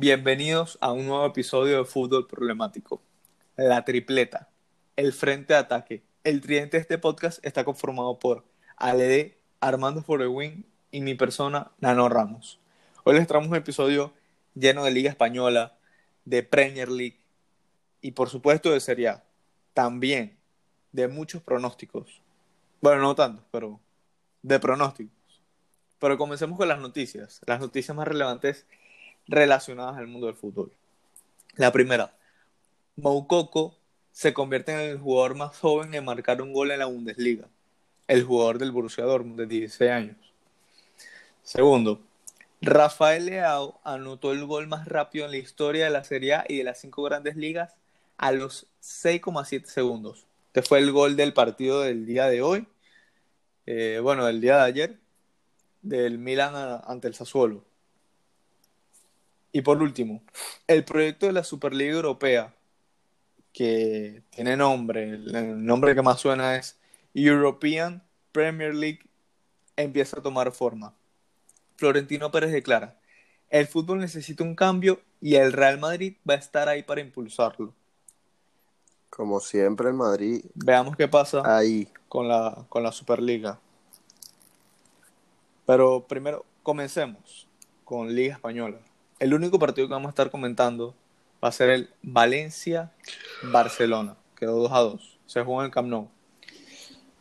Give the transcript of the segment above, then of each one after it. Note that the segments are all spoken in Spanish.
Bienvenidos a un nuevo episodio de Fútbol Problemático. La tripleta, el frente de ataque, el tridente de este podcast está conformado por ALD, Armando Forewin y mi persona, Nano Ramos. Hoy les traemos un episodio lleno de Liga Española, de Premier League y por supuesto de Serie A. También de muchos pronósticos. Bueno, no tantos, pero de pronósticos. Pero comencemos con las noticias, las noticias más relevantes relacionadas al mundo del fútbol. La primera, Moukoko se convierte en el jugador más joven en marcar un gol en la Bundesliga, el jugador del Borussia Dortmund de 16 años. Segundo, Rafael Leao anotó el gol más rápido en la historia de la Serie A y de las cinco grandes ligas a los 6,7 segundos. Este fue el gol del partido del día de hoy, eh, bueno, del día de ayer, del Milan ante el Sassuolo. Y por último, el proyecto de la Superliga Europea, que tiene nombre, el nombre que más suena es European Premier League, empieza a tomar forma. Florentino Pérez declara, el fútbol necesita un cambio y el Real Madrid va a estar ahí para impulsarlo. Como siempre en Madrid. Veamos qué pasa ahí. Con, la, con la Superliga. Pero primero, comencemos con Liga Española. El único partido que vamos a estar comentando va a ser el Valencia-Barcelona. Quedó 2 a 2. Se jugó en el Camp.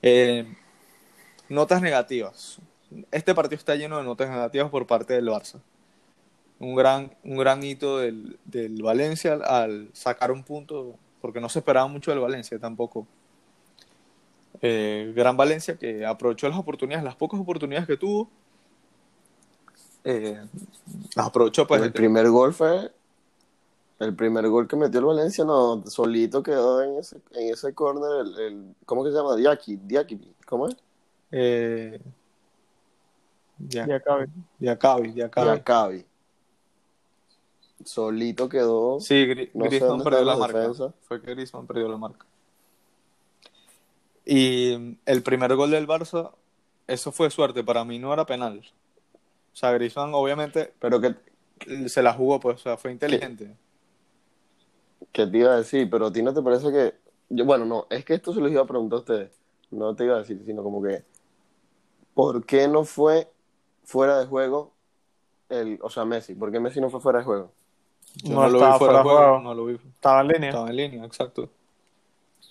Eh, notas negativas. Este partido está lleno de notas negativas por parte del Barça. Un gran, un gran hito del, del Valencia al sacar un punto, porque no se esperaba mucho del Valencia tampoco. Eh, Gran Valencia que aprovechó las oportunidades, las pocas oportunidades que tuvo, eh, las aprovechó. Pues, el primer gol fue el primer gol que metió el Valencia, no, solito quedó en ese, en ese corner, el, el, ¿cómo que se llama? Diaki, Diaki, ¿cómo es? Eh, Diacabi. Diacabi, Diacabi. Diacabi. Solito quedó. Sí, Gri no Griezmann perdió la, la marca. Fue que Griezmann perdió la marca. Y el primer gol del Barça, eso fue suerte, para mí no era penal. O sea, Griezmann obviamente, pero que se la jugó, pues, o sea, fue inteligente. ¿Qué te iba a decir? Pero a ti no te parece que... Yo, bueno, no, es que esto se lo iba a preguntar a ustedes. No te iba a decir, sino como que... ¿Por qué no fue fuera de juego el... O sea, Messi? ¿Por qué Messi no fue fuera de juego? Yo no, no lo vi fuera de juego, juego, no lo vi. Estaba en línea. Estaba en línea, exacto.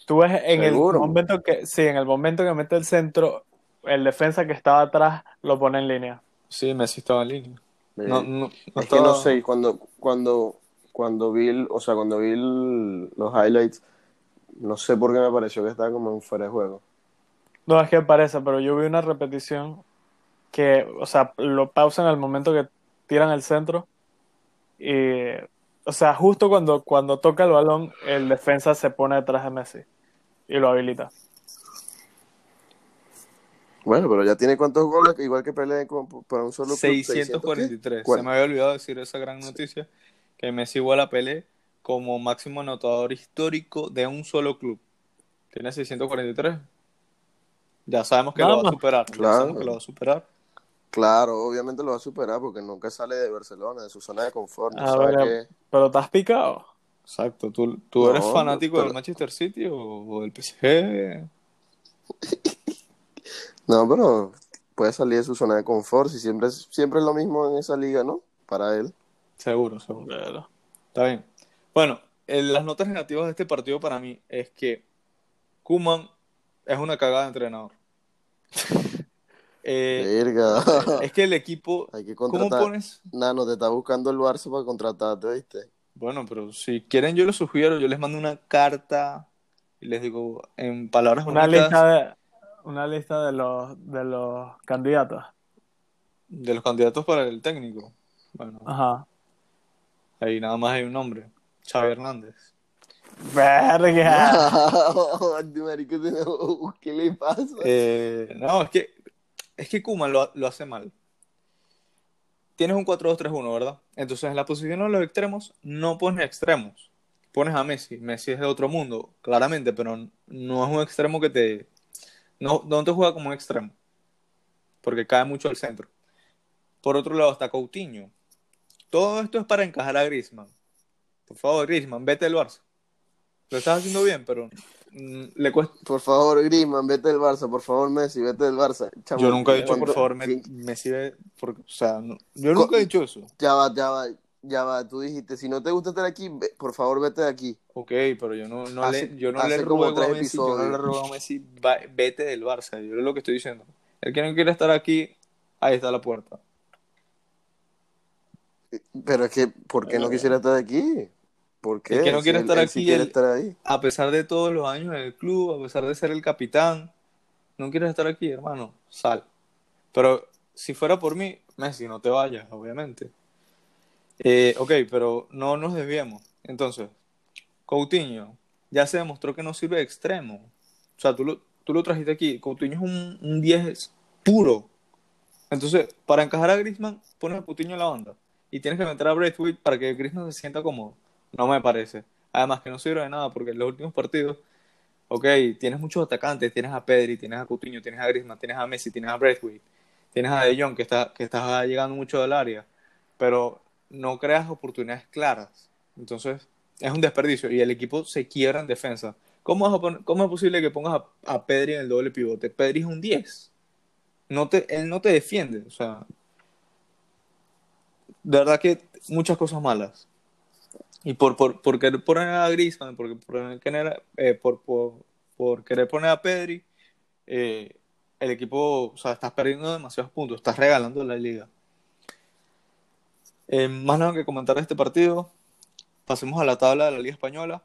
Tú ves en ¿Seguro? el momento que, sí, en el momento que mete el centro, el defensa que estaba atrás lo pone en línea. Sí, Messi estaba en línea. No, no, no es estaba... que no sé, cuando, cuando, cuando vi, el, o sea, cuando vi el, los highlights, no sé por qué me pareció que estaba como en fuera de juego. No, es que parece, pero yo vi una repetición que, o sea, lo pausan al momento que tiran el centro y, o sea, justo cuando, cuando toca el balón, el defensa se pone detrás de Messi y lo habilita. Bueno, pero ya tiene cuántos goles, igual que Pelé para un solo club. 643. Se me había olvidado decir esa gran noticia, que Messi igual a Pelé como máximo anotador histórico de un solo club. Tiene 643. Ya sabemos que Nada lo va a superar. Claro. Ya sabemos que lo va a superar. Claro, obviamente lo va a superar porque nunca sale de Barcelona, de su zona de confort. ¿no? A ver, que... Pero te has picado. Exacto. ¿Tú, tú no, eres fanático pero... del Manchester City o, o del PSG? No, pero puede salir de su zona de confort si siempre, siempre es lo mismo en esa liga, ¿no? Para él. Seguro, seguro. Está bien. Bueno, las notas negativas de este partido para mí es que Kuman es una cagada de entrenador. eh, Verga. Es que el equipo. Hay que contratar. ¿Cómo pones? Nano, te está buscando el Barça para contratarte, ¿viste? Bueno, pero si quieren, yo les sugiero, yo les mando una carta y les digo en palabras una bonitas, lista de una lista de los de los candidatos. De los candidatos para el técnico. Bueno, Ajá. ahí nada más hay un nombre. Xavi Hernández. Verga. ¿Qué le pasa? Eh, no, es que es que Kuman lo, lo hace mal. Tienes un 4-2-3-1, ¿verdad? Entonces en la posición de los extremos no pones extremos. Pones a Messi. Messi es de otro mundo, claramente, pero no es un extremo que te no, no te juega como un extremo, porque cae mucho al centro. Por otro lado está Coutinho. todo esto es para encajar a Griezmann. Por favor, Griezmann, vete del Barça. Lo estás haciendo bien, pero mm, le cuesta. Por favor, Griezmann, vete del Barça. Por favor, Messi, vete del Barça. Chamo, Yo nunca he dicho, por ¿cuánto- favor, sí, Messi ve- porque, o sea, no- yo nunca he dicho eso. Ya va, ya va, ya va. Tú dijiste, si no te gusta estar aquí, ve- por favor, vete de aquí. Ok, pero yo no, no Hace- le, yo no le ruego a tres Messi, yo no le ruego a Messi, "Va- vete del Barça. Yo es lo que estoy diciendo. El que no quiere estar aquí, ahí está la puerta. Pero es que, ¿por qué no quisiera estar aquí? ¿Por qué? El que no Si quiere él- estar él sí aquí, quiere él- estar ahí. A pesar de todos los años en el club, a pesar de ser el capitán, no quieres estar aquí, hermano, sal. Pero si fuera por mí, Messi, no te vayas, obviamente. Eh, ok, pero no nos desviemos. Entonces, Coutinho ya se demostró que no sirve de extremo. O sea, tú lo, tú lo trajiste aquí. Coutinho es un, un 10 puro. Entonces, para encajar a Griezmann, pones a Coutinho en la banda. Y tienes que meter a Braithwaite para que Griezmann se sienta cómodo. No me parece. Además que no sirve de nada porque en los últimos partidos, ok, tienes muchos atacantes. Tienes a Pedri, tienes a Coutinho, tienes a Griezmann, tienes a Messi, tienes a Braithwaite. Tienes a De Jong que está, que está llegando mucho del área. Pero no creas oportunidades claras. Entonces, es un desperdicio. Y el equipo se quiebra en defensa. ¿Cómo, poner- cómo es posible que pongas a, a Pedri en el doble pivote? Pedri es un 10. No te, él no te defiende. O sea, de verdad que muchas cosas malas. Y por, por, por querer poner a Griezmann, por, por eh, por, por, por querer poner a Pedri, eh, el equipo, o sea, estás perdiendo demasiados puntos, estás regalando la liga. Eh, más nada que comentar de este partido, pasemos a la tabla de la Liga Española,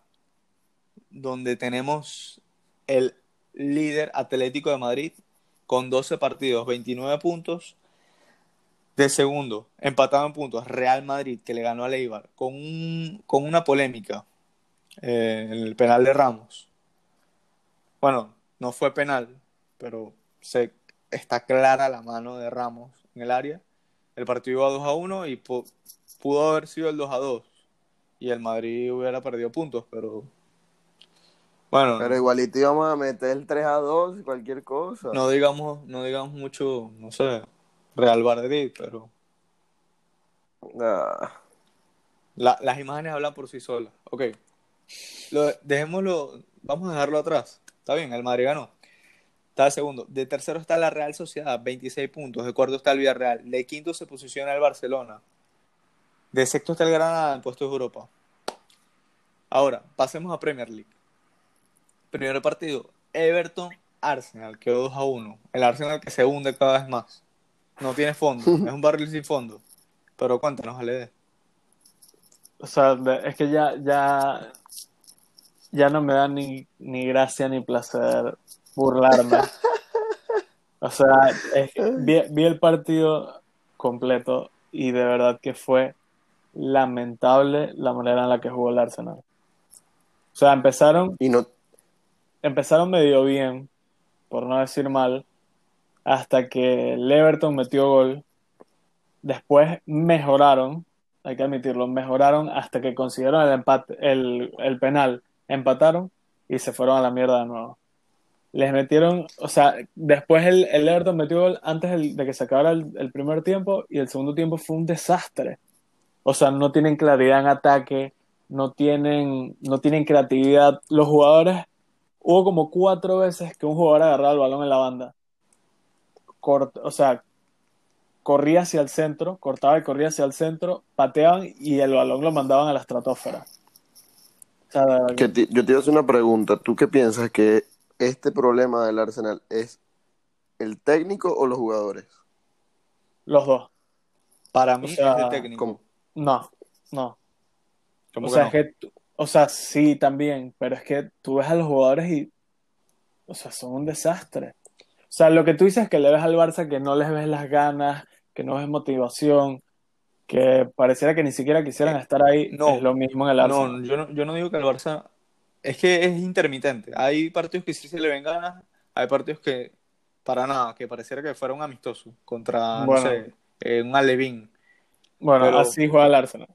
donde tenemos el líder Atlético de Madrid con 12 partidos, 29 puntos. De segundo, empatado en puntos, Real Madrid, que le ganó a Eibar, con, un- con una polémica eh, en el penal de Ramos. Bueno, no fue penal, pero se, está clara la mano de Ramos en el área. El partido iba 2 a 1 y pu- pudo haber sido el 2 a 2. Y el Madrid hubiera perdido puntos, pero. Bueno, Pero igualito íbamos a meter el 3 a 2, cualquier cosa. no digamos, no digamos mucho, no sé, Real Madrid, pero Ah, la- las imágenes hablan por sí solas. Ok. Lo, dejémoslo, vamos a dejarlo atrás. Está bien, el Madrid ganó. Está de segundo. De tercero está la Real Sociedad, 26 puntos. De cuarto está el Villarreal. De quinto se posiciona el Barcelona. De sexto está el Granada en puestos de Europa. Ahora, pasemos a Premier League. Primer partido, Everton Arsenal, quedó 2 a 1. El Arsenal que se hunde cada vez más. No tiene fondo, es un barril sin fondo. Pero cuéntanos, Ale. O sea, es que ya, ya, ya no me da ni, ni gracia ni placer burlarme. O sea, es que vi, vi el partido completo y de verdad que fue lamentable la manera en la que jugó el Arsenal. O sea, empezaron, y no, empezaron medio bien, por no decir mal, hasta que el Everton metió gol. Después mejoraron, hay que admitirlo, mejoraron hasta que consiguieron el empate, el, el penal, empataron y se fueron a la mierda de nuevo. Les metieron, o sea, después el, el Everton metió gol antes el- de que se acabara el, el primer tiempo y el segundo tiempo fue un desastre. O sea, no tienen claridad en ataque, no tienen, no tienen creatividad. Los jugadores, hubo como cuatro veces que un jugador agarraba el balón en la banda. Cort- o sea, corría hacia el centro, cortaba y corría hacia el centro, pateaban y el balón lo mandaban a la estratosfera. O sea, que yo te iba a hacer una pregunta. ¿Tú qué piensas que este problema del Arsenal es el técnico o los jugadores? los dos. Para mí O sea, es el técnico. ¿Cómo? No, no. ¿Cómo O que sea, no? es que, tú- o sea, sí, también, pero es que tú ves a los jugadores y, o sea, son un desastre. O sea, lo que tú dices es que le ves al Barça que no les ves las ganas, que no ves motivación, que pareciera que ni siquiera quisieran estar ahí, no. es lo mismo en el Arsenal. No, yo no, yo no digo que el Barça. Es que es intermitente. Hay partidos que sí se le ven ganas, hay partidos que para nada, que pareciera que fuera un amistoso contra, Bueno. no sé, eh, un Alevín. Bueno, pero- así juega el Arsenal.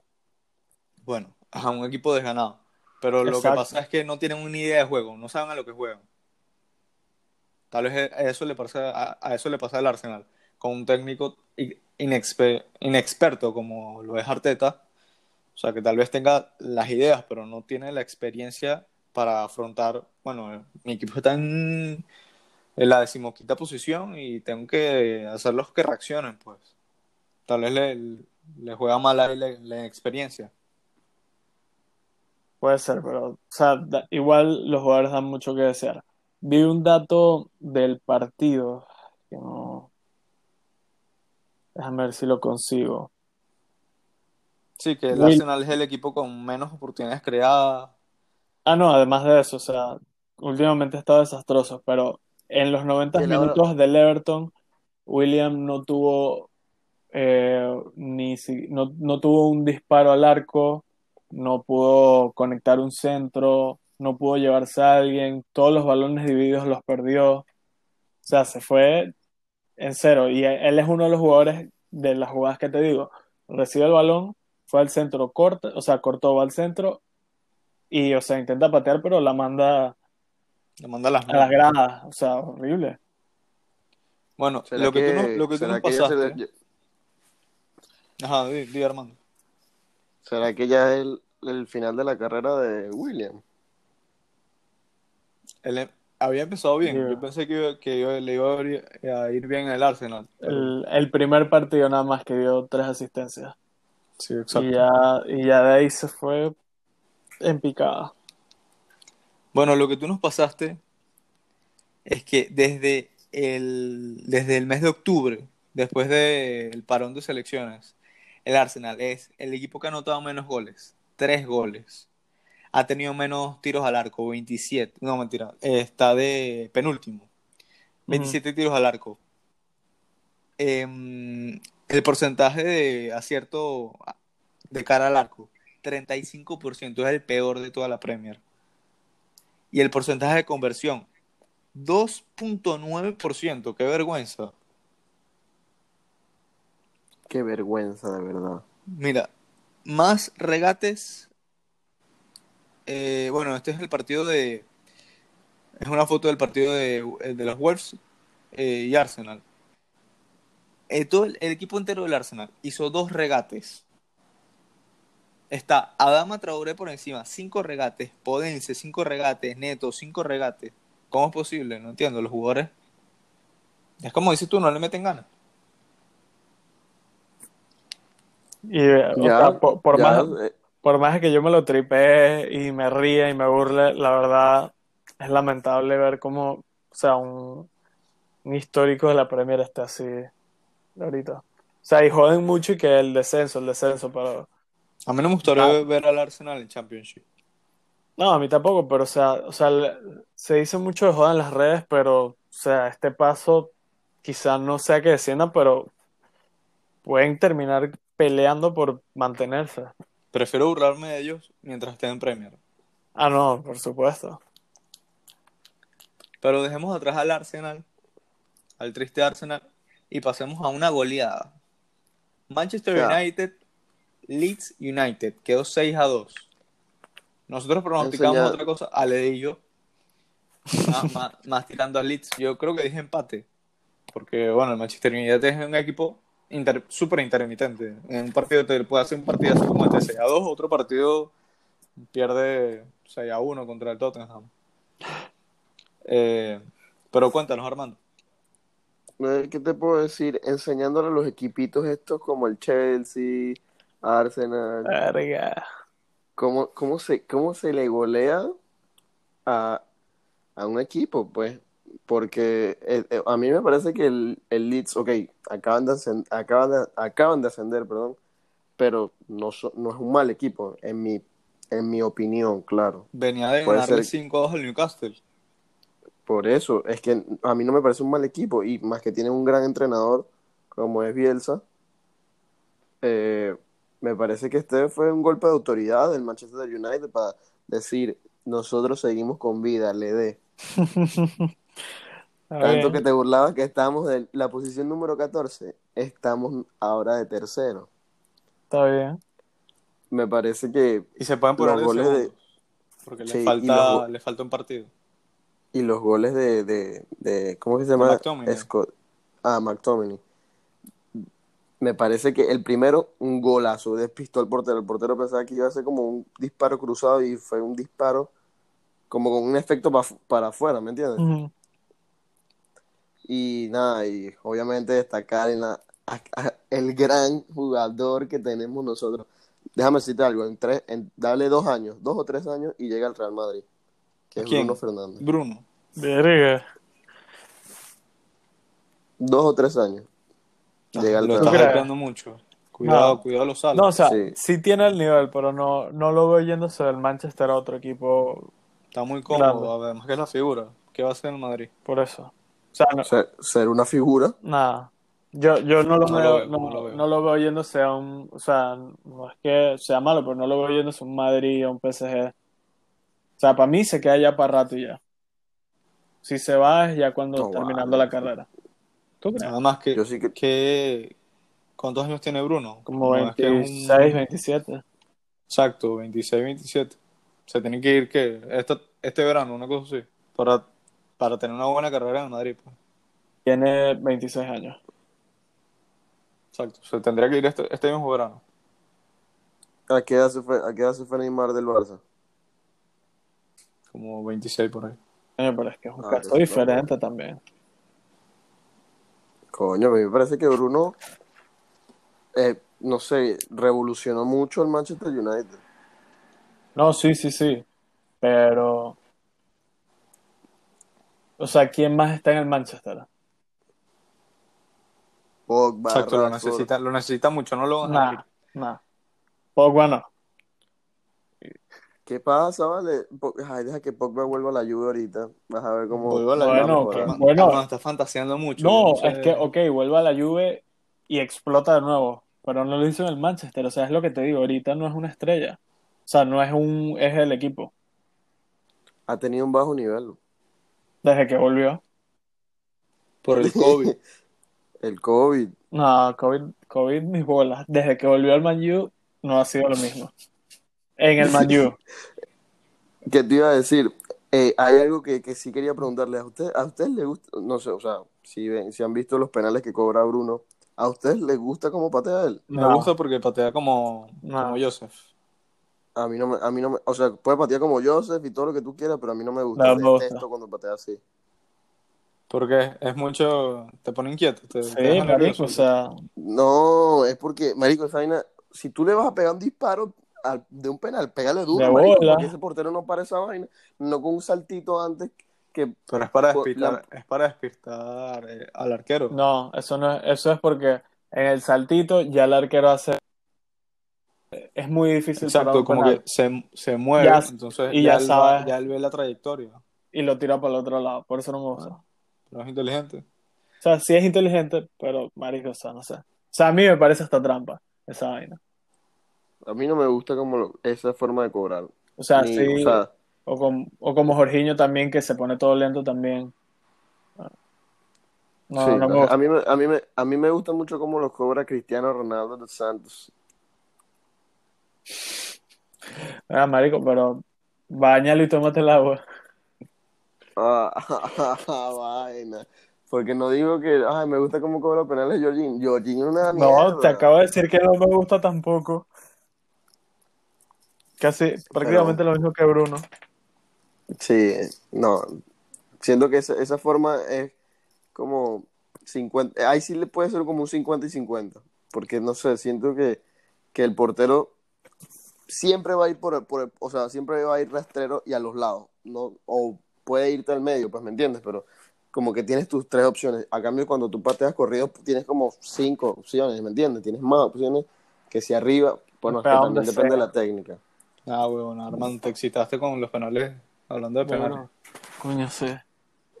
Bueno, a un equipo desganado. Pero lo que pasa es que no tienen una idea de juego, no saben a lo que juegan. Tal vez a eso le pasa, a, a eso le pasa al Arsenal, con un técnico inexperto como lo es Arteta, o sea, que tal vez tenga las ideas, pero no tiene la experiencia para afrontar, bueno, mi equipo está en, en la decimoquinta posición y tengo que hacerlos que reaccionen, pues. Tal vez le, le juega mal ahí la, la inexperiencia. Puede ser, pero o sea, da- igual los jugadores dan mucho que desear. Vi un dato del partido, que no... Déjame ver si lo consigo. Sí, que el Will- Arsenal es el equipo con menos oportunidades creadas. Ah, no, además de eso, o sea, últimamente ha estado desastroso, pero en los 90 Y el ahora- minutos del Everton, William no tuvo eh, ni si- no, no tuvo un disparo al arco, no pudo conectar un centro, no pudo llevarse a alguien, todos los balones divididos los perdió. O sea, se fue en cero. Y él es uno de los jugadores de las jugadas que te digo. Recibe el balón, fue al centro, corta, o sea, cortó, va al centro y, o sea, intenta patear, pero la manda Le manda las a las gradas. O sea, horrible. Bueno, ¿Será lo que, tú, nos- lo que tú nos que pasaste. le- Ajá, di, di, Armando. ¿Será que ya es el, el final de la carrera de William? Él em- había empezado bien. Yeah. Yo pensé que, iba- que iba- le iba a ir, a ir bien en el Arsenal. pero- El, el primer partido nada más que dio tres asistencias. Sí, exacto. Y ya, y ya de ahí se fue en picada. Bueno, lo que tú nos pasaste es que desde el, desde el mes de octubre, después del parón de selecciones, el Arsenal es el equipo que ha anotado menos goles, tres goles. Ha tenido menos tiros al arco, 27. No, mentira, está de penúltimo. 27 tiros al arco. Em, el porcentaje de acierto de cara al arco, 35%, es el peor de toda la Premier. Y el porcentaje de conversión, 2.9%, qué vergüenza. Qué vergüenza, de verdad. Mira, más regates. eh, bueno, este es el partido de. Es una foto del partido de, de los Wolves eh, y Arsenal. Eh, todo el, el equipo entero del Arsenal hizo dos regates. Está Adama Traoré por encima, cinco regates. Podense, cinco regates. Neto, cinco regates. ¿Cómo es posible? No entiendo. Los jugadores. Es como dices tú, no le meten ganas. Y, eh, o Ya, sea, por, por ya, más, eh, por más que yo me lo tripee y me ríe y me burle, la verdad es lamentable ver cómo, o sea, un, un histórico de la Premier está así ahorita. O sea, y joden mucho y que el descenso, el descenso, pero A mí no me gustaría Ah. ver al Arsenal en Championship. no, a mí tampoco, pero o sea, o sea, se dice mucho de joda en las redes, pero o sea, este paso quizás no sea que descienda, pero pueden terminar peleando por mantenerse. Prefiero burlarme de ellos mientras estén en Premier. Ah, no, por supuesto. Pero dejemos atrás al Arsenal, al triste Arsenal, y pasemos a una goleada. Manchester. United, Leeds United, quedó 6 a 2. Nosotros pronosticamos ya- otra cosa, Ale y yo, más, más- más tirando a Leeds. Yo creo que dije empate, porque bueno, el Manchester United es un equipo inter- súper intermitente. En un partido te puede hacer un partido así como este 6 a 2, otro partido pierde 6 a 1 contra el Tottenham. Eh, pero cuéntanos, Armando. eh, ¿qué te puedo decir? Enseñándole a los equipitos estos como el Chelsea, Arsenal, Verga. cómo, cómo se, cómo se le golea a, a un equipo, pues. Porque eh, eh, a mí me parece que el, el Leeds, ok, acaban de, ascend- acaban de, acaban de ascender, perdón, pero no, so- no es un mal equipo, en mi, en mi opinión, claro. Venía de Puede ganarle ser. 5 a 2 al Newcastle. Por eso, es que a mí no me parece un mal equipo, y más que tiene un gran entrenador como es Bielsa, eh, me parece que este fue un golpe de autoridad del Manchester United para decir, nosotros seguimos con vida, le dé. Tanto bien. que te burlabas que estábamos de la posición número 14, estamos ahora de tercero. Está bien. Me parece que, Y se pueden poner Los goles de-. Porque Sí, le, falta, los go- le falta un partido. y los goles de, de, de ¿cómo que se llama? McTominay. Scott, ah, McTominay. Me parece que el primero, un golazo, despistó al portero. El portero pensaba que iba a ser como un disparo cruzado y fue un disparo como con un efecto pa- para afuera, ¿me entiendes? Y nada, y obviamente destacar en la, a- a- el gran jugador que tenemos nosotros. Déjame decirte algo, en tres, en, dale dos años, dos o tres años y llega al Real Madrid, que es ¿Quién? Bruno Fernández. Bruno. Verga. Dos o tres años. Llega al lo estás hypeando mucho. Cuidado, No. cuidado los salos. No, o sea, Sí. sí. tiene el nivel, pero no, no lo veo yéndose del Manchester a otro equipo Está muy cómodo, Grande. además que es la figura. ¿Qué va a hacer en Madrid? por eso. O sea, no, Ser, ser una figura. nada. Yo, yo no lo No lo veo, veo, no, no lo veo. no lo veo yéndose a un, o sea, no es que sea malo, pero no lo veo yéndose a un Madrid o un PSG. O sea, para mí se queda ya para rato y ya. Si se va es ya cuando No, terminando vale. la carrera. ¿Tú crees? Nada más que, Yo sí que- que- ¿Cuántos años tiene Bruno? Como No, es que es un- 26, 27. Exacto, 26, 27. Se tiene que ir que este, este verano, una cosa así, para, para tener una buena carrera en Madrid. pues. Tiene 26 años. Exacto, se tendría que ir este, este mismo verano. ¿A qué, edad se fue, ¿A qué edad se fue Neymar del Barça? Como 26 por ahí. Coño, pero es que es un Ah, caso diferente también. Coño, a mí me parece que Bruno, eh, no sé, revolucionó mucho el Manchester United. No, sí, sí, sí. Pero. O sea, ¿quién más está en el Manchester? Pogba, Exacto, lo necesita, lo necesita mucho, no lo van Nah, nah. Pogba no. ¿Qué pasa, vale? Ay, deja que Pogba vuelva a la Juve ahorita. Vas a ver cómo... Vuelva a la Bueno, Armando, bueno. Armando está fantaseando mucho. No, sé. es que, ok, vuelve a la Juve y explota de nuevo. Pero no lo hizo en el Manchester. O sea, es lo que te digo. Ahorita no es una estrella. O sea, no es un. Es el equipo. Ha tenido un bajo nivel. Desde que volvió. Por el COVID. El COVID. No, COVID, COVID mis bolas. Desde que volvió al Man U, no ha sido lo mismo. En el Man U. ¿Qué te iba a decir? Eh, hay algo que, que sí quería preguntarle a usted. ¿A ustedes les gusta? No sé, o sea, si, ven, si han visto los penales que cobra Bruno, ¿a ustedes les gusta cómo patea él? Me No. gusta porque patea como, No. como Joseph. A mí no me, a mí no me, o sea, puede patear como Joseph y todo lo que tú quieras, pero a mí no me gusta. No me gusta. Detesto cuando patea así. Porque es mucho. Te pone inquieto. Te, Sí, marico, o sea, No, es porque, marico, esa vaina, si tú le vas a pegar un disparo al- de un penal, pégale duro, marico, porque ese portero no para esa vaina, no con un saltito antes que Pero es para despistar, es para despistar eh, al arquero. no, eso no es, eso es porque en el saltito ya el arquero hace. Es muy difícil Exacto, un como penal que se, se mueve, Ya- entonces y ya, ya él sabes. va- ya él ve la trayectoria. y lo tira para el otro lado. Por eso no me gusta. Pero es inteligente. O sea, sí es inteligente, pero marico, o sea, no sé. O sea, a mí me parece hasta trampa esa vaina. A mí no me gusta como lo- esa forma de cobrar. O sea, Ni- sí. o sea, O, com- o como Jorginho también, que se pone todo lento también. No, sí, no me gusta. a mí me, a mí a mí me gusta mucho cómo los cobra Cristiano Ronaldo de Santos. Ah, marico, pero bañalo y tómate el agua. Ah, vaina. Porque no digo que, ay, me gusta cómo cobra penales Jorginho. Jorginho es una No, te acabo de decir que no me gusta tampoco. Casi prácticamente lo mismo que Bruno. Sí, no. Siento que esa, esa forma es como 50. Ahí sí le puede ser como un 50 y 50. Porque no sé, siento que, que el portero siempre va a ir por, el- por el- o sea, siempre va a ir rastrero y a los lados. No, o puede irte al medio, pues me entiendes, pero como que tienes tus tres opciones. A cambio, cuando tú pateas corrido, tienes como cinco opciones, ¿me entiendes? Tienes más opciones que si arriba, bueno, es que Pero también depende de la técnica. Ah, huevón, Armando, te excitaste con los penales, hablando de penales. Bueno, coño, sí.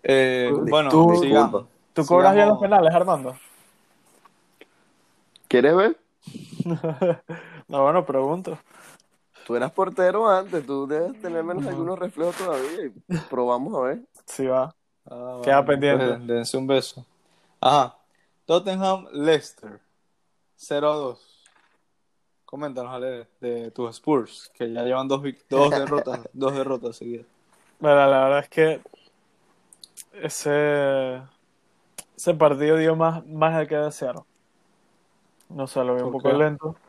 Eh, bueno, tú- sigamos. ¿Tú cobras bien los Sigamos. penales, Armando? ¿Quieres ver? No, bueno, pregunto. Tú eras portero antes, tú debes tener menos algunos reflejos todavía. y Probamos a ver. Sí va. Ah, Queda bueno, pendiente. pues, dense un beso. Ajá. Tottenham Leicester 0-2. Coméntanos, Ale, de tus Spurs, que ya llevan dos, dos derrotas, dos derrotas seguidas. Bueno, la verdad es que ese, ese partido dio más, más del que desearon. No sé, lo vi un ¿Por poco qué? lento.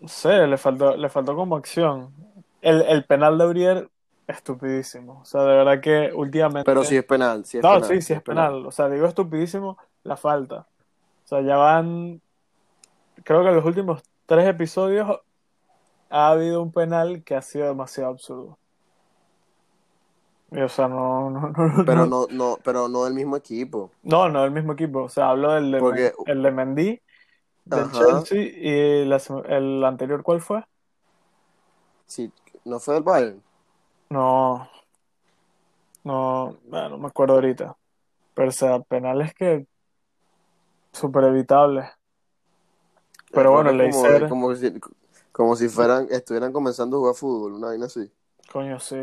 No sé, le faltó, le faltó como acción. El, el penal de Aurier, estupidísimo. O sea, de verdad que últimamente. Pero sí es penal, sí es No, penal. sí, sí es penal. O sea, digo estupidísimo la falta. O sea, ya van. Creo que en los últimos tres episodios ha habido un penal que ha sido demasiado absurdo. Y, o sea, no, no, no, Pero no, no, pero no del mismo equipo. no, no, el mismo equipo. O sea, hablo del de, Porque- el de Mendy, del Ajá. Chelsea, y la el anterior, ¿cuál fue? Sí, no fue del Bayern. No, no, bueno, no me acuerdo ahorita. Pero, o sea, penales que súper evitables. Pero bueno, Errores como, Leicester, como si, como si fueran, estuvieran comenzando a jugar fútbol, una vaina así. coño, sí.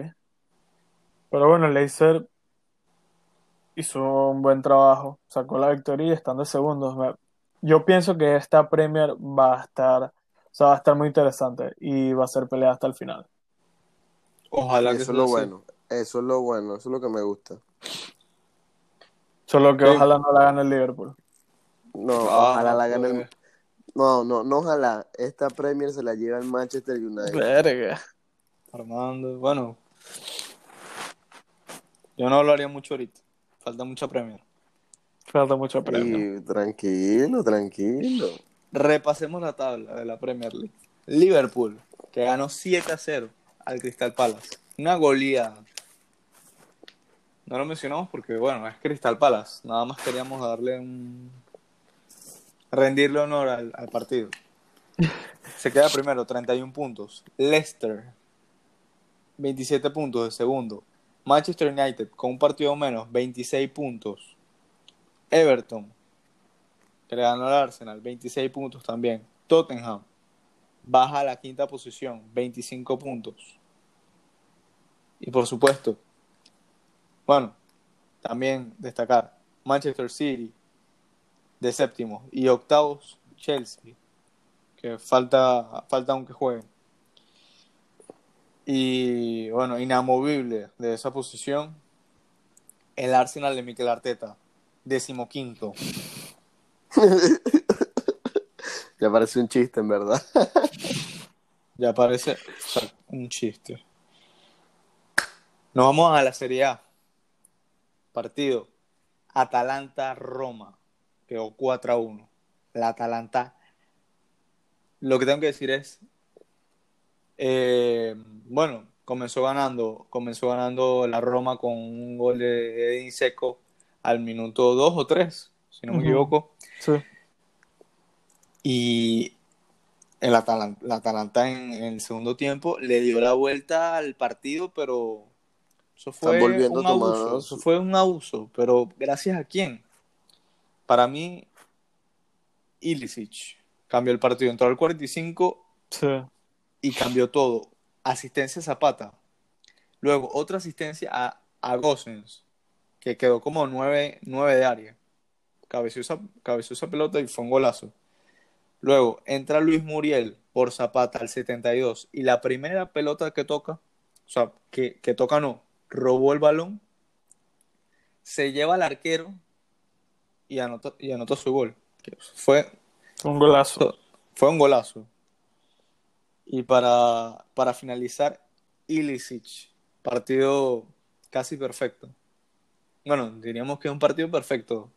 Pero bueno, Leicester hizo un buen trabajo, sacó la victoria y están de segundos. Me- Yo pienso que esta Premier va a estar, o sea, va a estar muy interesante y va a ser pelea hasta el final. Ojalá que eso es lo así. bueno. Eso es lo bueno, eso es lo que me gusta. Solo que Sí. ojalá no la gane el Liverpool. No, Ah, ojalá la gane el... No, no, no ojalá. Esta Premier se la lleva el Manchester United. Verga. Armando, bueno. Yo no hablaría mucho ahorita. Falta mucha Premier. Falta mucho premio. Y tranquilo, tranquilo. Repasemos la tabla de la Premier League. Liverpool, que ganó 7 a 0 al Crystal Palace. Una goleada. No lo mencionamos porque, bueno, es Crystal Palace. Nada más queríamos darle un. Rendirle honor al, partido. Se queda primero, 31 puntos. Leicester, 27 puntos de segundo. Manchester United, con un partido menos, 26 puntos. Everton, que le ganó al Arsenal, 26 puntos también. Tottenham baja a la quinta posición, 25 puntos. Y por supuesto, bueno, también destacar Manchester City de séptimo y octavos Chelsea, que falta, falta aunque jueguen. Y bueno, inamovible de esa posición, el Arsenal de Mikel Arteta, decimoquinto. Ya parece un chiste, en verdad. Ya parece o sea, un chiste. Nos vamos a la Serie A. Partido. Atalanta-Roma. Quedó 4 a 1. La Atalanta. Lo que tengo que decir es. eh, bueno, comenzó ganando. Comenzó ganando la Roma con un gol de Edin Seco al minuto 2 o 3, si no me equivoco. Sí. Y el Atalan- la Atalanta en, en el segundo tiempo le dio la vuelta al partido, pero eso fue volviendo un a tomar- abuso. Eso fue un abuso, pero ¿gracias a quién? Para mí, Ilicic cambió el partido. Entró al 45 Sí. y cambió todo. Asistencia a Zapata. Luego, otra asistencia a, a Gosens, que quedó como 9, de área. Cabeció esa, cabeció esa pelota y fue un golazo. Luego, entra Luis Muriel por Zapata al 72. Y la primera pelota que toca, o sea, que, que toca no, robó el balón, se lleva al arquero y anotó, y anotó su gol. Que Fue, Un golazo. fue un golazo. Y para, para finalizar, Ilicic, partido casi perfecto. Bueno, diríamos que es un partido perfecto.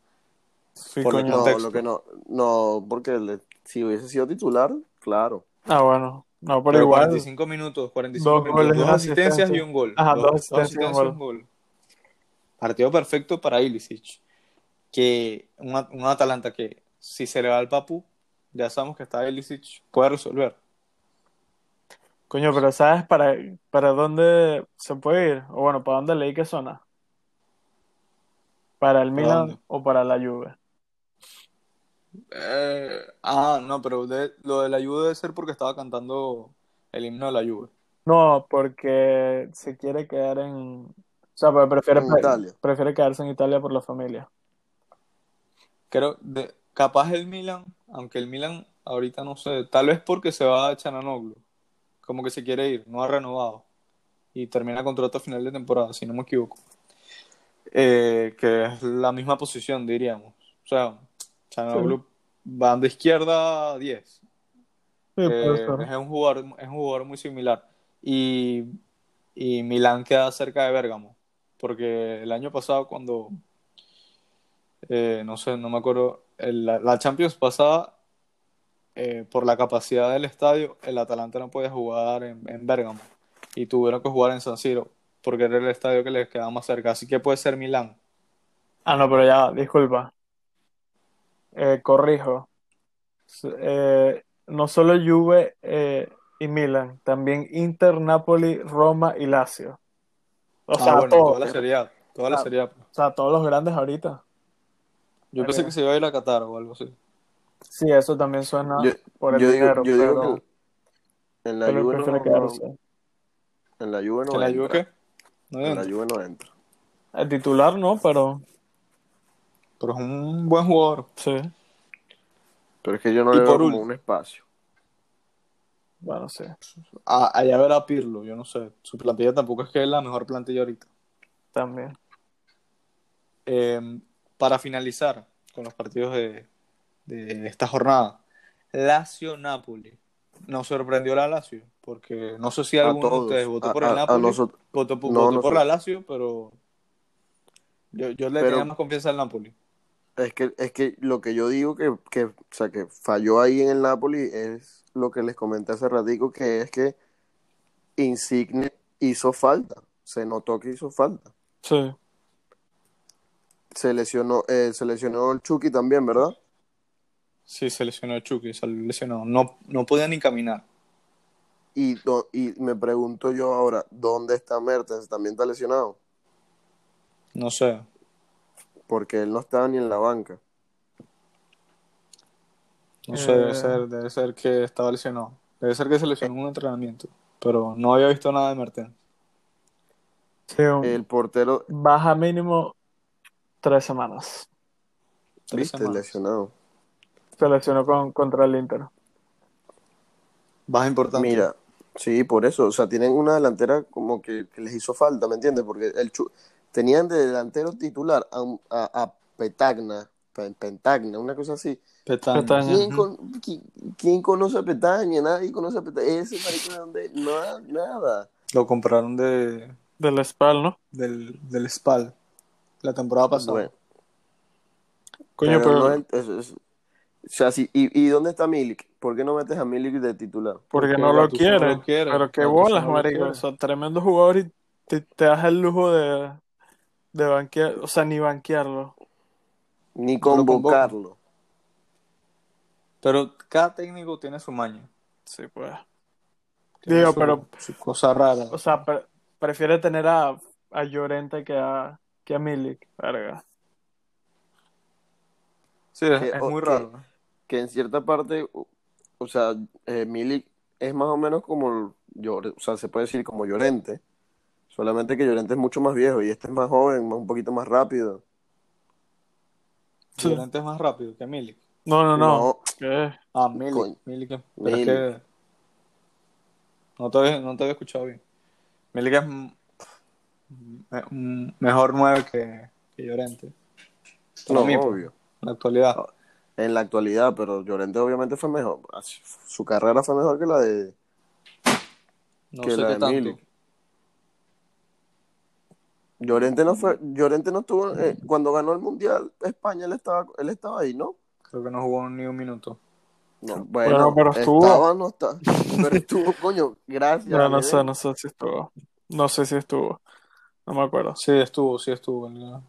Sí, por. No, lo que no, no, porque le- si hubiese sido titular, claro. Ah, bueno. No, pero Pero igual. 45 minutos, 45 Dos minutos, goles, dos asistencias y un gol. Ajá, Dos- dos dos asistencias y un asistencias y un gol. Partido perfecto para Ilicic. Que un, un Atalanta que si se le va al Papu, ya sabemos que está Ilicic, puede resolver. Coño, pero ¿sabes para, para dónde se puede ir? O bueno, ¿para dónde leí que zona? ¿Para el ¿Para Milan dónde? o para la Juve? Eh, ah, no, pero de- lo de la Juve debe ser porque estaba cantando el himno de la Juve. No, porque se quiere quedar en... O sea, pues prefiere, En Italia. prefiere quedarse en Italia por la familia. Creo, de, capaz el Milan, aunque el Milan ahorita no sé, tal vez porque se va a Chananoglu, como que se quiere ir, no ha renovado y termina contrato a final de temporada, si no me equivoco. Eh, que es la misma posición, diríamos. O sea, Chananoglu banda izquierda 10. Sí, Eh, es un jugador, es un jugador muy similar. Y, y Milán queda cerca de Bérgamo. Porque el año pasado, cuando eh, no sé, no me acuerdo, el- la, Champions pasada, eh, por la capacidad del estadio, el Atalanta no podía jugar en, en Bérgamo. Y tuvieron que jugar en San Siro, porque era el estadio que les quedaba más cerca. Así que puede ser Milán. Ah, no, pero ya, disculpa. Eh, corrijo. Eh, no solo Juve eh, y Milan, también Inter, Napoli, Roma y Lazio. O Ah, sea, bueno, toda la Serie A, toda la Ah. Serie A. O sea, todos los grandes ahorita. Yo pensé que se iba a ir a Qatar o algo así. Sí, eso también suena Yo, por el yo digo, dinero, digo pero, que en la Juve no, no- en la Juve no ¿Que la entra. Juve qué? No En la entra. Juve no entra. El titular no, pero Pero es un buen jugador. sí. Pero es que yo no Y le veo como un espacio. Bueno, sí, A- allá verá Pirlo, yo no sé. Su plantilla tampoco es que es la mejor plantilla ahorita. también. Eh, para finalizar con los partidos de, de esta jornada, Lazio-Napoli. Nos sorprendió la Lazio, porque no sé si alguno de ustedes votó por a- el Napoli, nosotros- votó, No, votó por la Lazio, pero yo, yo le Pero- tenía más confianza al Napoli. Es que, es que lo que yo digo que, que, o sea, que falló ahí en el Napoli es lo que les comenté hace ratico, que es que Insigne hizo falta. Se notó que hizo falta. Sí. Se lesionó, eh, se lesionó el Chucky también, ¿verdad? Sí, se lesionó Chucky, se lesionó. No, no podía ni caminar. Y, do- y me pregunto yo ahora, ¿dónde está Mertens? ¿También está lesionado? No sé. Porque él no estaba ni en la banca. No sé, debe Eh. ser, debe ser que estaba lesionado. Debe ser que se lesionó en un entrenamiento. Pero no había visto nada de Mertens. Sí, El portero, baja mínimo tres semanas. Tres viste, semanas. lesionado. Se lesionó con, contra el Inter. Baja importante. Mira, sí, por eso, o sea, tienen una delantera como que, que les hizo falta, ¿me entiendes? Porque el Chu- tenían de delantero titular a, a, a Petagna, Pe- Pentagna, una cosa así. Petaña. ¿Quién, con- qui- quién conoce a Petagna? Nadie conoce a Petagna. Ese marico de donde, no, nada. Lo compraron de, Del Spal, ¿no? del, del SPAL la temporada pasada. Bueno, Coño, pero pero, no es- es- es- o sea, sí, ¿y, ¿y dónde está Milik? ¿Por qué no metes a Milik de titular? porque porque no lo no quiere. lo quiere. Pero qué bolas, no marico. O sea, tremendo jugador y te, te das el lujo de, de banquear, o sea, ni banquearlo. Ni convocarlo. Pero cada técnico tiene su maña. Sí, pues. Tiene Digo, su- pero- Su cosa rara. O sea, pre- prefiere tener a, a Llorente que a, que a Milik, verga. Sí, es, que- es muy que- raro. que en cierta parte, o, o sea, eh, Milik es más o menos como, Llor- o sea, se puede decir como Llorente, solamente que Llorente es mucho más viejo y este es más joven, más- un poquito más rápido. Sí. Llorente es más rápido que Milik. No, no, no. No. ¿Qué? Ah, Milik. Coño. Milik es- es Milik. que no te, había- no te había escuchado bien. Milik es mejor nueve que, que Llorente. No, mí, pues, obvio, en la actualidad. en la actualidad, pero Llorente obviamente fue mejor, su carrera fue mejor que la de, No que sé la qué de tanto. Milik. Llorente no fue, Llorente no estuvo, eh, cuando ganó el Mundial España, él estaba, él estaba ahí, ¿no? Creo que no jugó ni un minuto. No, Bueno, bueno, pero estuvo. estaba, no está, pero estuvo, coño, gracias. No, sé, no sé si estuvo. No sé si estuvo. No me acuerdo. Sí, estuvo, sí estuvo. en la-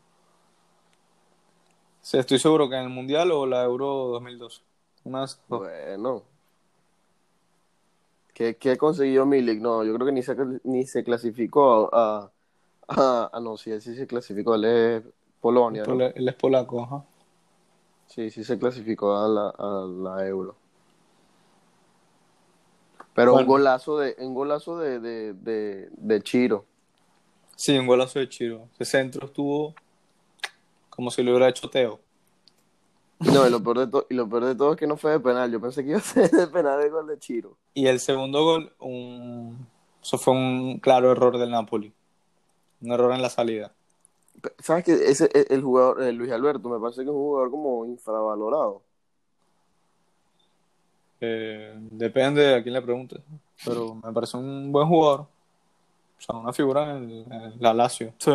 Sí, estoy seguro que en el Mundial o la Euro 2012. Una de esas dos. Bueno. ¿Qué, qué consiguió Milik? No, yo creo que ni se, ni se clasificó a, a, a- No, sí, él sí se clasificó. Él es Polonia, ¿no? Él es polaco, ajá. Sí, sí se clasificó a la, a la Euro. Pero Bueno. un golazo de un golazo de, de, de, de Chiro. Sí, un golazo de Chiro. Ese centro estuvo como si lo hubiera hecho Teo. No, y lo, peor de to- y lo peor de todo es que no fue de penal. Yo pensé que iba a ser de penal el gol de Chiro. Y el segundo gol, un... eso fue un claro error del Napoli. Un error en la salida. ¿Sabes que ese el, el jugador, eh, Luis Alberto, me parece que es un jugador como infravalorado? Eh, depende a quién le pregunte, pero me parece un buen jugador. O sea, una figura en, el- en la Lazio. Sí.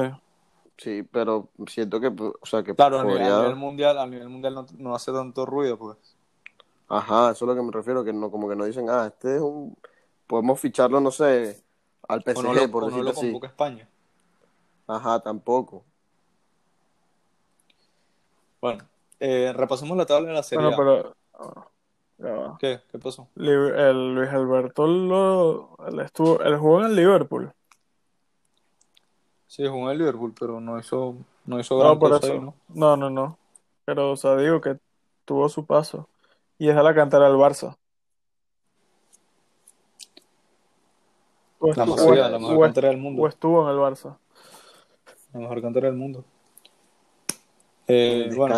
Sí, pero siento que, o sea, que Claro, a nivel, podría... a nivel mundial, a nivel mundial no, no hace tanto ruido, pues. Ajá, eso es lo que me refiero, que no, como que no dicen, ah, este es un... Podemos ficharlo, no sé, al PSG, O no lo, por o no decirlo lo así. España. Ajá, tampoco. Bueno, eh, repasemos la tabla de la Serie Bueno, pero. ya va. ¿Qué? ¿Qué pasó? El Luis Alberto lo, él estuvo, él jugó en el Liverpool. Sí, jugó en el Liverpool, pero no hizo, no hizo No, gran por cosa eso. ahí, ¿no? No, no, no. Pero, o sea, digo que tuvo su paso. Y es de la cantera del Barça. O La estuvo, Masía, o- la mejor o- cantera del o mundo. estuvo en el Barça. La mejor cantera del mundo. Eh, bueno,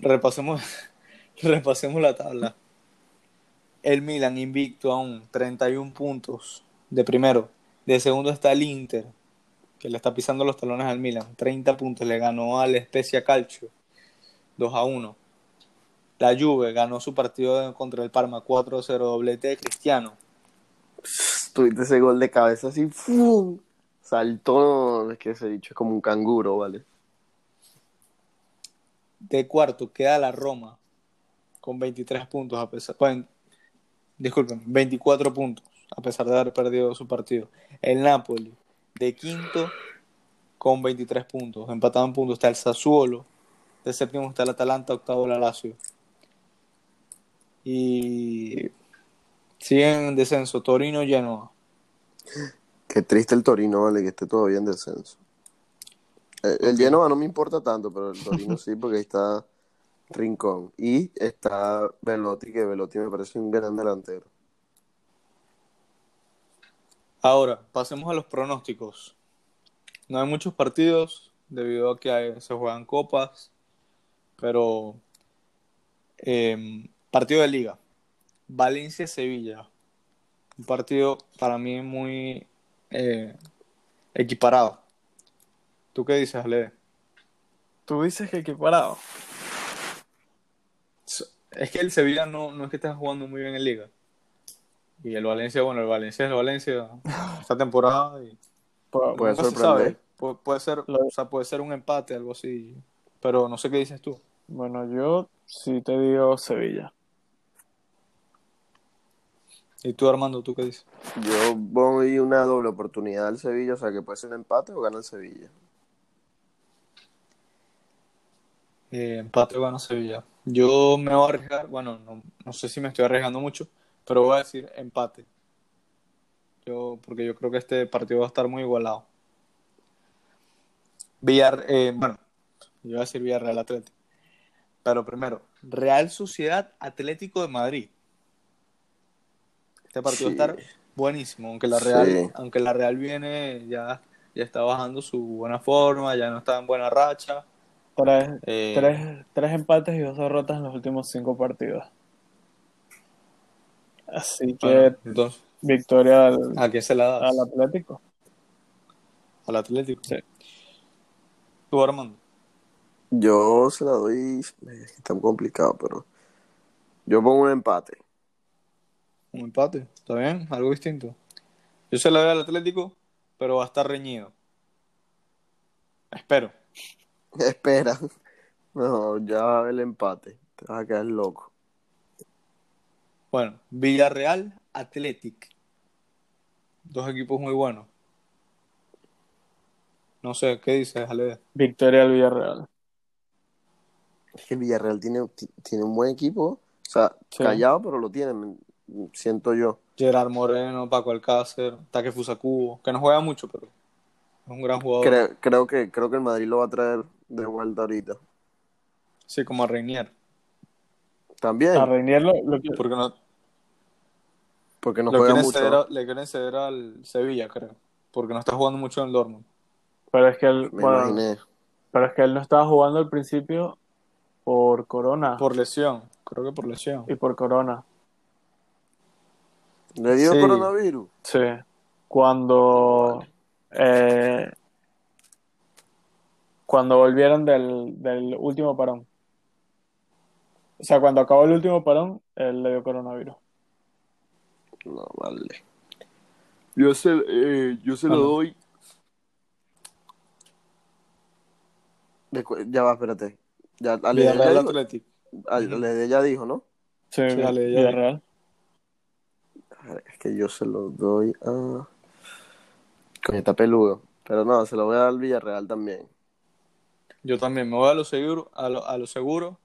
repasemos, repasemos la tabla. El Milan invicto aún, 31 puntos de primero. De segundo está el Inter, que le está pisando los talones al Milan. 30 puntos, le ganó al Spezia Calcio 2 a 1. La Juve ganó su partido contra el Parma 4-0, doblete de Cristiano. Tuviste ese gol de cabeza así, ¡fum! Saltó, es que ese dicho es como un canguro, ¿vale? De cuarto queda la Roma con 23 puntos a pesar, bueno, disculpen, 24 puntos a pesar de haber perdido su partido. El Napoli de quinto con 23 puntos, empatado en puntos está el Sassuolo, de séptimo está el Atalanta, octavo la Lazio. Y siguen en descenso Torino y Genoa. Qué triste el Torino, ¿vale? Que esté todavía en descenso. El, el Genoa no me importa tanto, pero el Torino sí, porque ahí está Rincón. Y está Velotti, que Velotti me parece un gran delantero. Ahora, pasemos a los pronósticos. No hay muchos partidos debido a que hay- se juegan copas, pero eh, partido de liga. Valencia-Sevilla. Un partido para mí muy eh, equiparado. ¿Tú qué dices, Ale? Tú dices que equiparado. Es que el Sevilla no, no es que esté jugando muy bien en liga. Y el Valencia, bueno, el Valencia es el Valencia esta temporada y Pues, Puede sorprender. sabe. Pu- puede ser, Lo- o sea, puede ser un empate, algo así. Pero no sé qué dices tú. Bueno, yo sí te digo Sevilla. ¿Y tú, Armando, tú qué dices? Yo voy una doble oportunidad al Sevilla, o sea que puede ser un empate o gana el Sevilla. Eh, empate o gana Sevilla. Yo me voy a arriesgar, bueno, no, no sé si me estoy arriesgando mucho, pero voy a decir empate. Yo, porque yo creo que este partido va a estar muy igualado. Villar, eh, bueno, yo voy a decir Villarreal Atlético. Pero primero, Real Sociedad Atlético de Madrid. Este partido Sí. va a estar buenísimo, aunque la Real, Sí. aunque la Real viene ya, ya está bajando su buena forma, ya no está en buena racha. Tres, Eh, tres, tres empates y dos derrotas en los últimos cinco partidos. Así que bueno, entonces, victoria al, ¿a quién se la das? al Atlético. Al Atlético. Sí. Tú, Armando. Yo se la doy, es que está complicado, pero yo pongo un empate. Un empate. ¿Está bien? Algo distinto. Yo se la doy al Atlético, pero va a estar reñido. Espero. Espera. No, ya va a haber el empate. Te vas a quedar loco. Bueno, Villarreal, Athletic. Dos equipos muy buenos. No sé, ¿qué dices, Ale? Victoria al Villarreal. Es que el Villarreal tiene, ti- tiene un buen equipo. O sea, Sí. callado, pero lo tiene, siento yo. Gerard Moreno, Paco Alcácer, Taque Fusacubo, que no juega mucho, pero es un gran jugador. Creo, creo que, creo que el Madrid lo va a traer de vuelta ahorita. Sí, como a Reinier. También, A Reinier lo, lo que- Porque no, porque no juega mucho. ceder a- le quieren ceder al Sevilla, creo. Porque no está jugando mucho en el Dortmund. pero es que él, Me bueno, imaginé. pero es que él no estaba jugando al principio por Corona Por lesión, creo que por lesión. y por Corona. ¿Le dio Sí. coronavirus? Sí. Cuando eh, cuando volvieron del, del último parón. O sea, cuando acabó el último parón, él le dio coronavirus. No, vale. Yo se, eh, yo se lo doy. De ya va, espérate. Ya, Ale, ya, Villarreal. Ale ya dijo, ¿no? Sí, Sí, dale, ya. Villarreal. Es que yo se lo doy a. Coño, está peludo. Pero no, se lo voy a dar al Villarreal también. Yo también me voy a lo seguro, a lo, a lo seguro.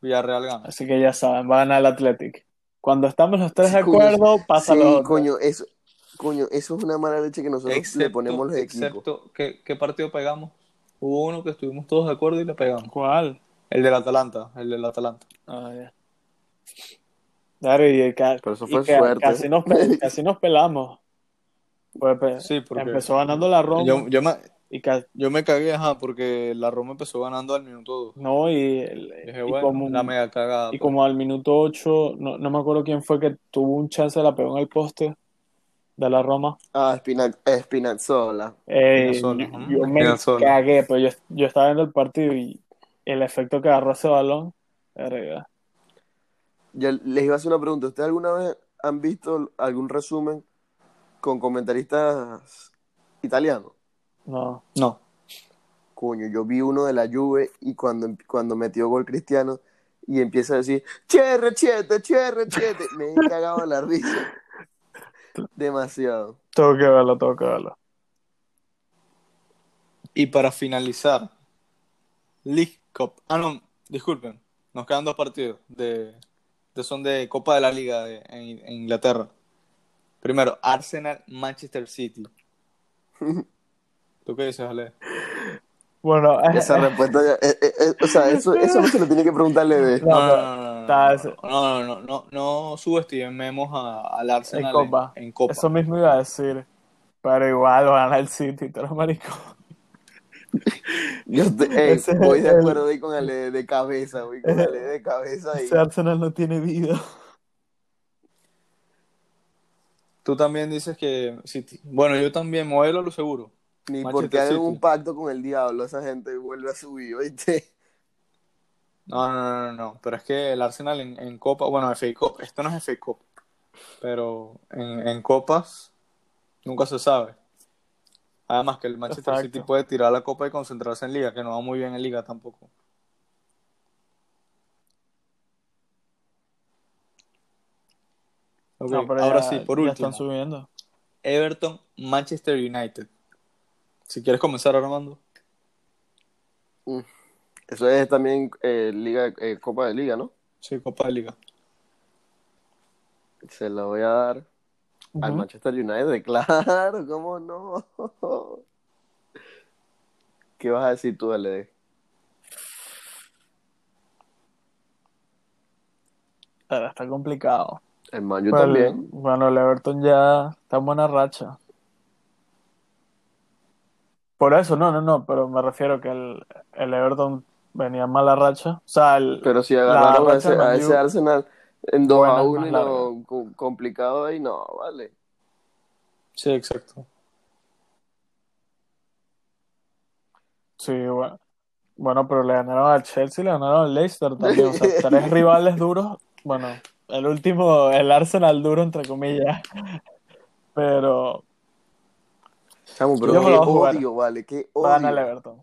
Villarreal gana. Así que ya saben, va a ganar el Athletic. Cuando estamos los tres Sí, de coño, acuerdo, pasa sí, lo otro. coño, eso, coño, eso es una mala leche que nosotros le ponemos los equipos. excepto ¿qué, ¿qué partido pegamos? Hubo uno que estuvimos todos de acuerdo y le pegamos. ¿Cuál? El del Atalanta, el del Atalanta. Ah, ya. Claro, y, ca- Pero eso y fue que- suerte. Casi nos, casi nos pelamos. Pues, pe- Sí, porque empezó ganando la Roma yo, yo, me, y yo me cagué, ajá, porque la Roma empezó ganando al minuto 2. no y, el- Dije, y bueno, como, la mega cagada. y pues. como al minuto 8, no, no me acuerdo quién fue que tuvo un chance, la pegó en el poste de la Roma. Ah, Espinazzola. Eh, Spinazzola, yo, yo me Spinazzola. cagué, pero yo, yo estaba viendo el partido y el efecto que agarró ese balón, verga. Ya les iba a hacer una pregunta. ¿Ustedes alguna vez han visto algún resumen con comentaristas italianos? No. No. Coño, yo vi uno de la Juve y cuando, cuando metió gol Cristiano y empieza a decir, cherre, chete, cherre, chete. Me he cagado de la risa. Demasiado. Tengo que verlo, tengo que verlo. Y para finalizar, League Cup. Ah, no, disculpen. Nos quedan dos partidos de, de son de Copa de la Liga de- en, en Inglaterra. Primero, Arsenal, Manchester City. ¿Tú qué dices, Ale? Bueno, Esa respuesta, ya- eh, eh, eh, o sea, eso, eso no se lo tiene que preguntarle de... No, no, no, no, no, no, no subestimemos a- al Arsenal En Copa. en, en Copa. Eso mismo iba a decir. Pero igual va a ganar el City, tú eres marico. Yo te- voy de el- acuerdo ahí con Ale de cabeza, voy con Ale de cabeza y Ese Arsenal no tiene vida. Tú también dices que City. Bueno, yo también, modelo lo seguro. Ni Manchester porque hagan un pacto con el diablo, esa gente vuelve a subir, ¿oíste? No, no, no, no, no. Pero es que el Arsenal en, en Copa, bueno, FA Cup, esto no es FA Cup, pero en, en Copas nunca se sabe. Además que el Manchester Exacto. City puede tirar la Copa y concentrarse en Liga, que no va muy bien en Liga tampoco. No, ahora ya- sí, por ya último, están subiendo. Everton, Manchester United. Si quieres comenzar, Armando. Eso es también eh, Liga, eh, Copa de Liga, ¿no? Sí, Copa de Liga. Se la voy a dar al. Manchester United, claro, ¿cómo no? ¿Qué vas a decir tú, LD? Pero está complicado. El Man, el- también. bueno, el Everton ya está en buena racha. Por eso, no, no, no, pero me refiero que el, el Everton venía en mala racha. O sea, el, Pero si agarraron a ese, a Arsenal en 2 a Buena, 1 más y lo co- complicado ahí, no, vale. Sí, exacto. sí, bueno. Bueno, pero le ganaron al Chelsea, le ganaron al Leicester también. O sea, tres rivales duros. Bueno, el último, el Arsenal duro, entre comillas. Pero Chamo, pero qué lo voy a jugar. odio, vale, qué va a ganar el odio. Everton.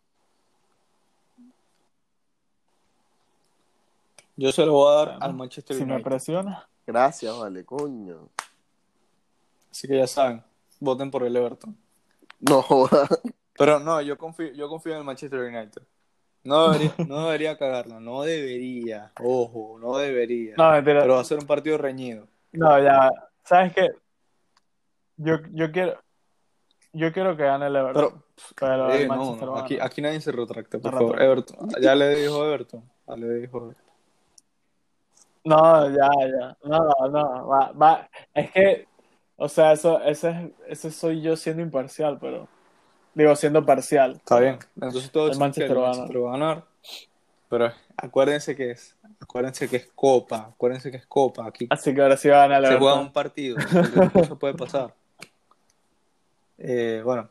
Yo se lo voy a dar Bueno, al Manchester Si me United. presiona. Gracias, vale, coño. Así que ya saben, voten por el Everton. No joda. Pero no, yo confío, yo confío en el Manchester United. No debería, no debería cagarla, no debería. Ojo, no debería. No, mentira. Pero va a ser un partido reñido. No, ya. ¿Sabes qué? Yo, yo quiero. Yo quiero que gane el Everton. Pero, Pero, eh, el no, Manchester aquí, aquí nadie se retracta, por favor. Everton. Ya le dijo Everton. Ya le dijo Everton. No, ya, ya. No, no. Va, va. Es que. O sea, eso, ese, es- ese soy yo siendo imparcial, pero. Digo, siendo parcial. Está bien. Entonces todo El es Manchester va a Manchester va a ganar. Pero acuérdense que es, acuérdense que es Copa, acuérdense que es Copa. Aquí Así que ahora sí va a ganar el se juega un partido, cosa puede pasar. Eh, bueno,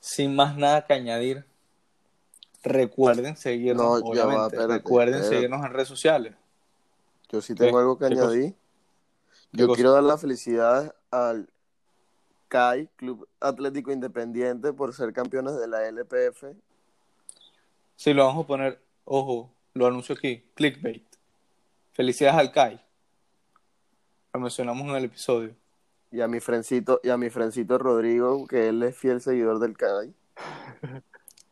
sin más nada que añadir, recuerden seguirnos, No, ya va, obviamente. espérate, recuerden espérate. seguirnos en redes sociales. Yo sí tengo ¿Qué? algo que añadir. ¿Qué Yo cosa? quiero dar las felicidades al CAI, Club Atlético Independiente, por ser campeones de la LPF. Sí, lo vamos a poner, ojo, lo anuncio aquí, clickbait. Felicidades al CAI. Lo mencionamos en el episodio. Y a mi frencito, y a mi frencito Rodrigo, que él es fiel seguidor del CAI.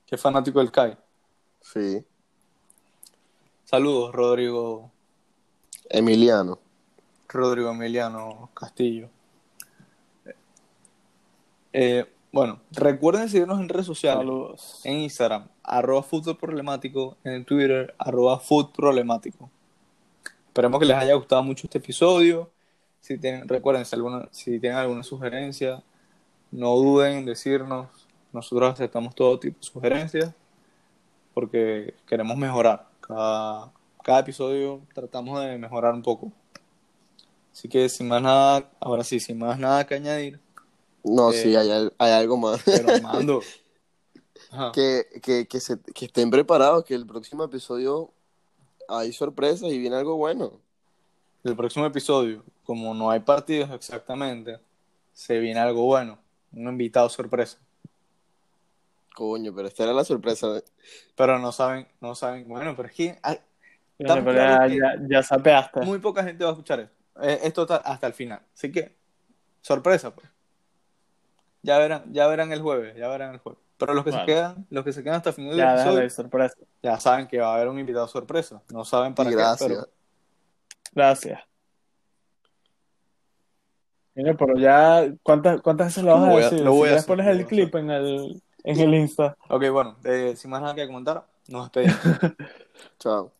Qué fanático del CAI. Sí. Saludos, Rodrigo, Emiliano. Rodrigo Emiliano Castillo. Eh, bueno, recuerden seguirnos en redes sociales. Saludos. En Instagram, arroba problemático. En Twitter, arroba problemático. Esperemos que les haya gustado mucho este episodio. Si tienen, recuerden, si, alguna, si tienen alguna sugerencia, no duden en decirnos. Nosotros aceptamos todo tipo de sugerencias porque queremos mejorar. Cada, cada episodio tratamos de mejorar un poco. Así que sin más nada, ahora sí, sin más nada que añadir, No, Eh, sí, hay, hay algo más. pero Armando. Ajá. que, que, que, se- que estén preparados, que el próximo episodio hay sorpresas y viene algo bueno. El próximo episodio, como no hay partidos exactamente, se viene algo bueno. Un invitado sorpresa. Coño, pero esta era la sorpresa. Pero no saben, no saben. Bueno, pero es que hay- pero claros ya, que- ya, ya sapeaste. muy poca gente va a escuchar esto. Eh, Esto está hasta el final. Así que, sorpresa, pues. Ya verán, ya verán el jueves, ya verán el jueves. Pero los que Bueno. se quedan, los que se quedan hasta el final del Ya, episodio, sorpresa. ya saben que va a haber un invitado sorpresa. No saben para y qué, gracias. pero Gracias. Mira, pero ya, ¿cuántas, cuántas veces lo vas a voy a- decir? lo Si voy a quieres hacer, pones el a clip en el, en el Insta. Ok, bueno, eh, sin más nada que comentar, nos despedimos. Chao.